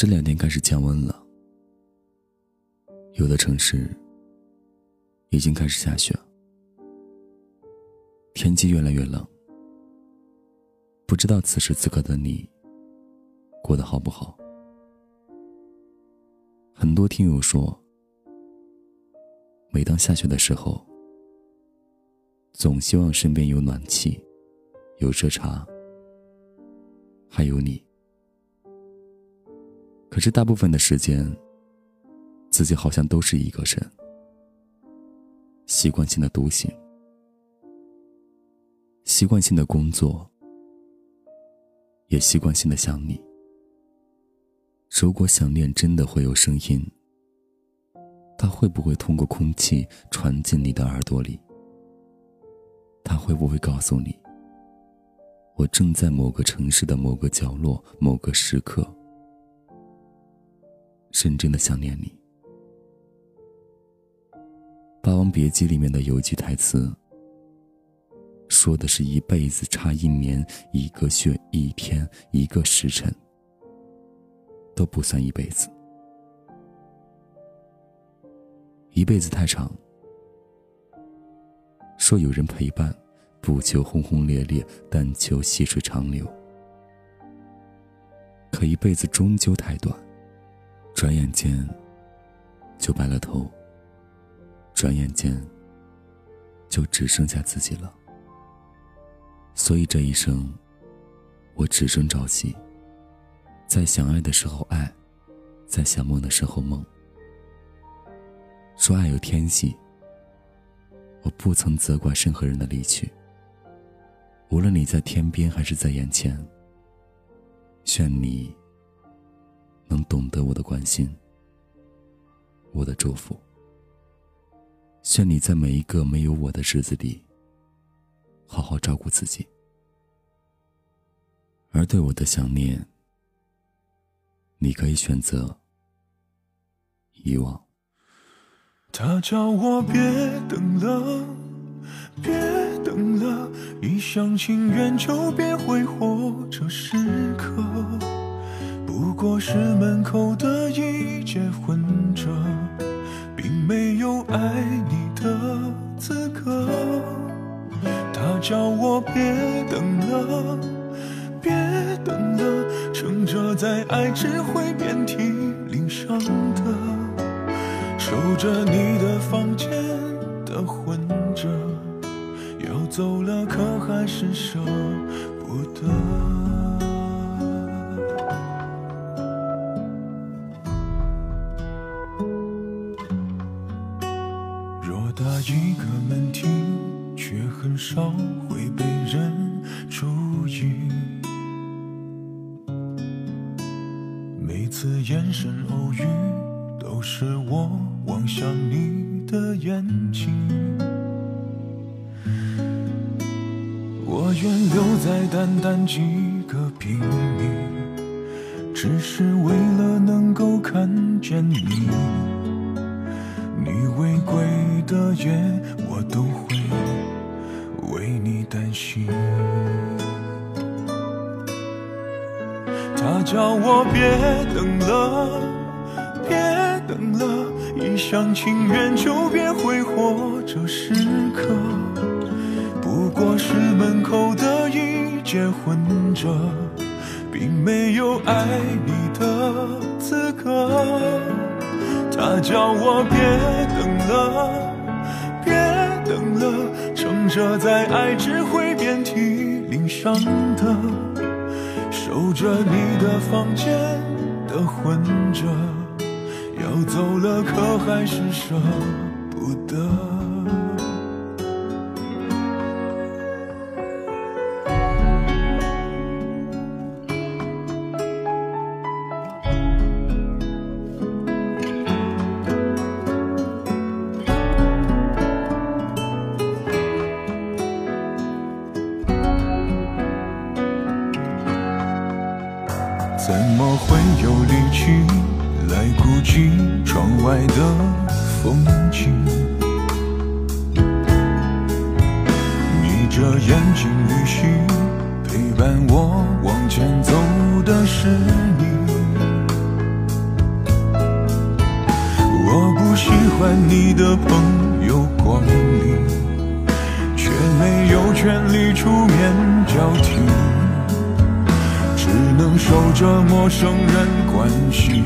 这两天开始降温了，有的城市已经开始下雪，天气越来越冷。不知道此时此刻的你过得好不好？很多听友说，每当下雪的时候，总希望身边有暖气，有热茶，还有你。可是大部分的时间，自己好像都是一个人，习惯性的独行，习惯性的工作，也习惯性的想你。如果想念真的会有声音，它会不会通过空气传进你的耳朵里？它会不会告诉你，我正在某个城市的某个角落，某个时刻？深深的想念你。《霸王别姬》里面的有一句台词，说的是一辈子差一年、一个月、一天、一个时辰，都不算一辈子。一辈子太长，说有人陪伴，不求轰轰烈烈，但求细水长流。可一辈子终究太短。转眼间，就白了头。转眼间，就只剩下自己了。所以这一生，我只准朝夕，在想爱的时候爱，在想梦的时候梦。说爱有天性，我不曾责怪任何人的离去。无论你在天边还是在眼前，愿你。我的关心，我的祝福。愿你在每一个没有我的日子里，好好照顾自己。而对我的想念，你可以选择遗忘。他叫我别等了，别等了，一厢情愿就别挥霍这时刻。不过是门口的一结婚证，并没有爱你的资格。他叫我别等了，别等了，撑着在爱只会遍体鳞伤的，守着你的房间的混着，要走了可还是舍不得。会被人注意。每次眼神偶遇，都是我望向你的眼睛。我愿留在淡淡几个平米，只是为了能够看见你。你违规的夜，我都为你担心。他叫我别等了，别等了，一厢情愿就别挥霍这时刻。不过是门口的一结婚证，并没有爱你的资格。他叫我别等了，别等了，着在爱只会遍体鳞伤的，守着你的房间的混着，要走了可还是舍不得。会有力气来顾及窗外的风景，眯着眼睛旅行，陪伴我往前走的是你。我不喜欢你的朋友光临，却没有权利出面交替。只能守着陌生人关系，听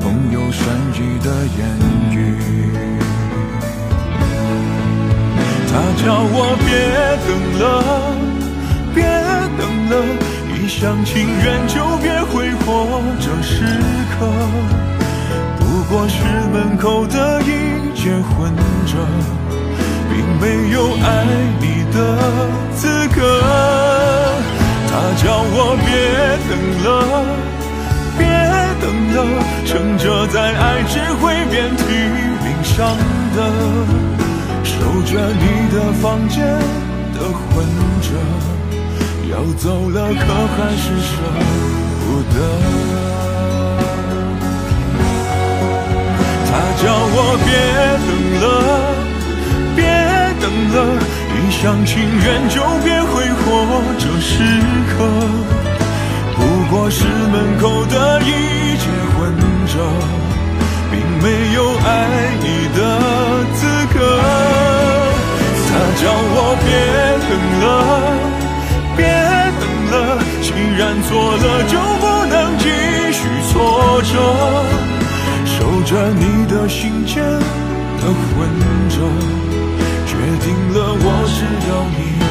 朋友善意的言语。他叫我别等了，别等了，一厢情愿就别挥霍这时刻。不过是门口的一结婚证，并没有爱你的资格。别等了，别等了，撑着在爱只会遍体鳞伤的，守着你的房间的混着，要走了可还是舍不得。他叫我别等了，别等了，一厢情愿就别挥霍这时刻。不过是门口的一结婚证，并没有爱你的资格。他叫我别等了，别等了，既然错了就不能继续错着。守着你的心间的魂着，决定了我只要你。